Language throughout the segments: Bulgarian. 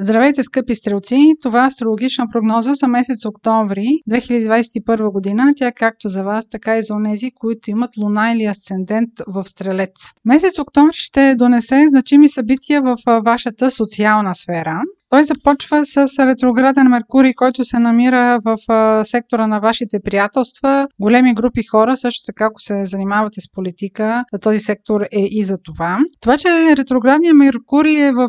Здравейте, скъпи стрелци! Това е астрологична прогноза за месец октомври 2021 година. Тя е както за вас, така и за онези, които имат луна или асцендент в стрелец. Месец октомври ще донесе значими събития в вашата социална сфера. Той започва с ретрограден Меркурий, който се намира в сектора на вашите приятелства, големи групи хора, също така ако се занимавате с политика, този сектор е и за това. Това, че ретроградният Меркурий е в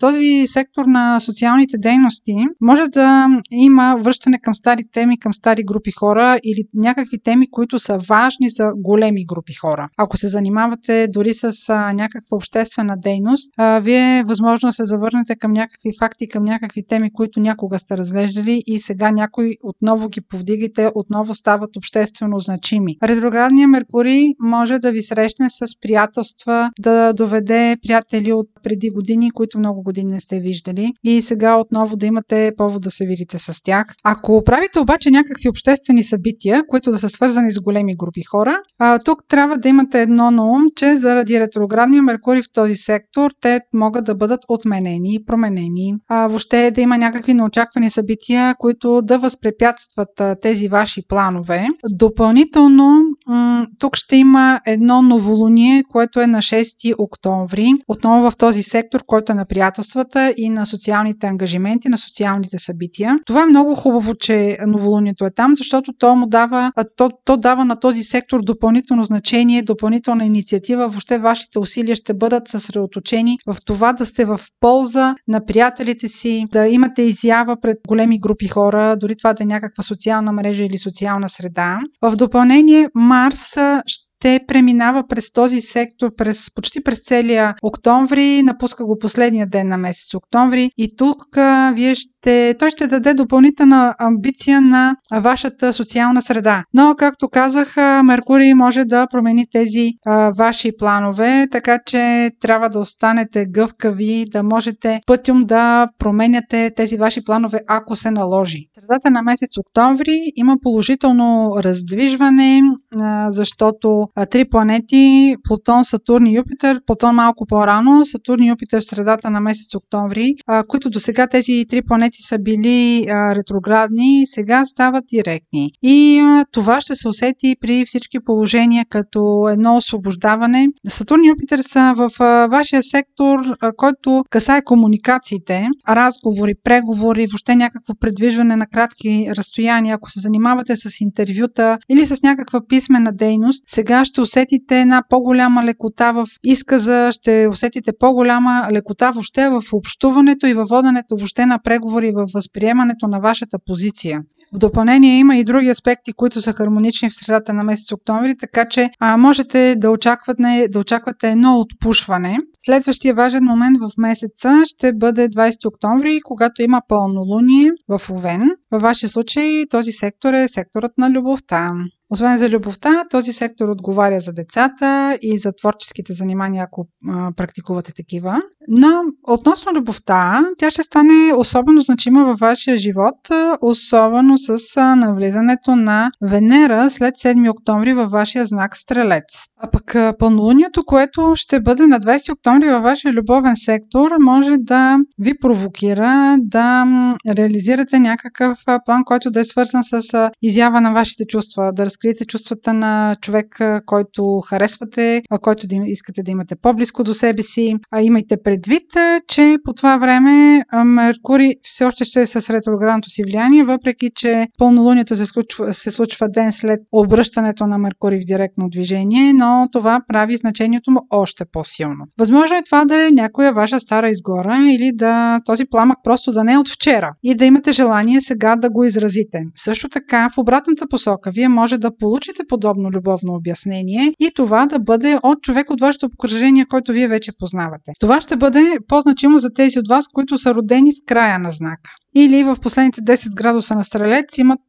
този сектор на социалните дейности, може да има връщане към стари теми, към стари групи хора или някакви теми, които са важни за големи групи хора. Ако се занимавате дори с някаква обществена дейност, вие възможно се завърнете към някакви факти връщате към някакви теми, които някога сте разглеждали и сега някой отново ги повдигате, отново стават обществено значими. Ретроградният Меркурий може да ви срещне с приятелства, да доведе приятели от преди години, които много години не сте виждали и сега отново да имате повод да се видите с тях. Ако правите обаче някакви обществени събития, които да са свързани с големи групи хора, тук трябва да имате едно на ум, че заради ретроградния Меркурий в този сектор те могат да бъдат отменени и променени а, въобще да има някакви неочаквани събития, които да възпрепятстват а, тези ваши планове. Допълнително, м- тук ще има едно новолуние, което е на 6 октомври, отново в този сектор, който е на приятелствата и на социалните ангажименти, на социалните събития. Това е много хубаво, че новолунието е там, защото то му дава, то, то дава на този сектор допълнително значение, допълнителна инициатива. Въобще вашите усилия ще бъдат съсредоточени в това да сте в полза на приятелите приятелите си, да имате изява пред големи групи хора, дори това да е някаква социална мрежа или социална среда. В допълнение, Марс ще преминава през този сектор през, почти през целия октомври, напуска го последния ден на месец октомври и тук а, вие ще, той ще даде допълнителна амбиция на вашата социална среда. Но, както казах, Меркурий може да промени тези а, ваши планове, така че трябва да останете гъвкави, да можете пътюм да променяте тези ваши планове, ако се наложи. Средата на месец октомври има положително раздвижване, а, защото три планети Плутон, Сатурн и Юпитер. Плутон малко по-рано, Сатурн и Юпитер в средата на месец октомври, които до сега тези три планети са били ретроградни, сега стават директни. И това ще се усети при всички положения като едно освобождаване. Сатурн и Юпитер са в вашия сектор, който касае комуникациите, разговори, преговори, въобще някакво предвижване на кратки разстояния. Ако се занимавате с интервюта или с някаква писмена дейност, сега ще усетите една по-голяма лекота в изказа, ще усетите по-голяма лекота въобще в общуването и във воденето въобще на преговори, в възприемането на вашата позиция. В допълнение има и други аспекти, които са хармонични в средата на месец октомври, така че а, можете да очаквате, да очаквате едно отпушване. Следващия важен момент в месеца ще бъде 20 октомври, когато има пълнолуние в Овен. Във вашия случай този сектор е секторът на любовта. Освен за любовта, този сектор отговаря за децата и за творческите занимания, ако а, практикувате такива. Но относно любовта, тя ще стане особено значима във вашия живот, особено с навлизането на Венера след 7 октомври във вашия знак Стрелец. А пък пълнолунието, което ще бъде на 20 октомври във вашия любовен сектор, може да ви провокира да реализирате някакъв план, който да е свързан с изява на вашите чувства, да разкриете чувствата на човек, който харесвате, който да искате да имате по-близко до себе си. А имайте предвид, че по това време Меркурий все още ще е с ретроградното си влияние, въпреки че пълнолунието се случва, се случва ден след обръщането на Меркурий в директно движение, но това прави значението му още по-силно. Възможно е това да е някоя ваша стара изгора или да този пламък просто да не е от вчера и да имате желание сега да го изразите. Също така, в обратната посока, вие може да получите подобно любовно обяснение и това да бъде от човек от вашето обкръжение, който вие вече познавате. Това ще бъде по-значимо за тези от вас, които са родени в края на знака или в последните 10 градуса на Стрелец имат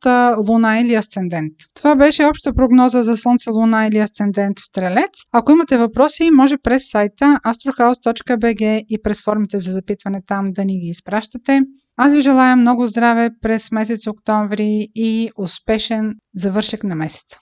луна или асцендент. Това беше обща прогноза за Слънце, луна или асцендент в Стрелец. Ако имате въпроси, може през сайта astrohouse.bg и през формите за запитване там да ни ги изпращате. Аз ви желая много здраве през месец октомври и успешен завършек на месеца.